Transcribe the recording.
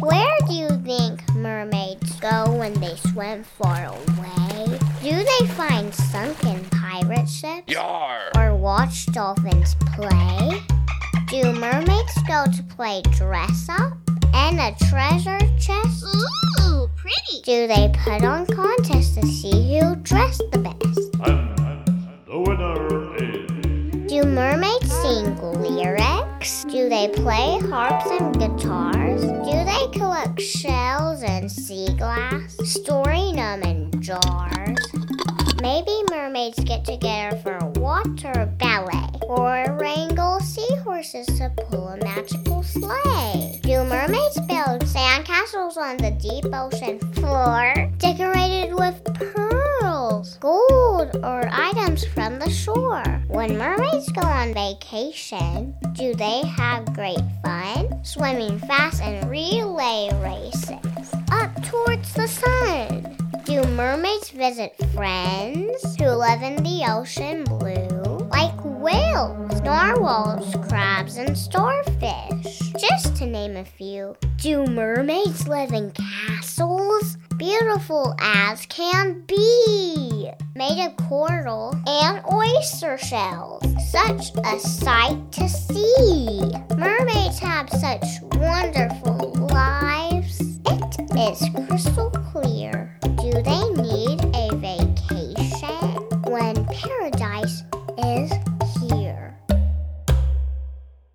Where do you think mermaids go when they swim far away? Do they find sunken pirate ships? Yar! Or watch dolphins play? Do mermaids go to play dress up and a treasure chest? Ooh, pretty. Do they put on contests to see who dressed the best? And the winner is. Do mermaids sing lyrics? Do they play harps and guitars? Do they collect shells and sea glass, storing them in jars? Maybe mermaids get together for a water ballet or wrangle seahorses to pull a magical sleigh. Do mermaids build sandcastles on the deep ocean floor decorated with pearls, gold, or items from the shore? When mermaids go on vacation, do they have great fun swimming fast in relay races up towards the sun? Do mermaids visit friends who live in the ocean blue? Like whales, narwhals, crabs, and starfish, just to name a few. Do mermaids live in castles? Beautiful as can be, made of coral and oyster shells. Such a sight to see! Mermaids have such wonderful lives. It is crystal clear. Do they need a vacation when paradise is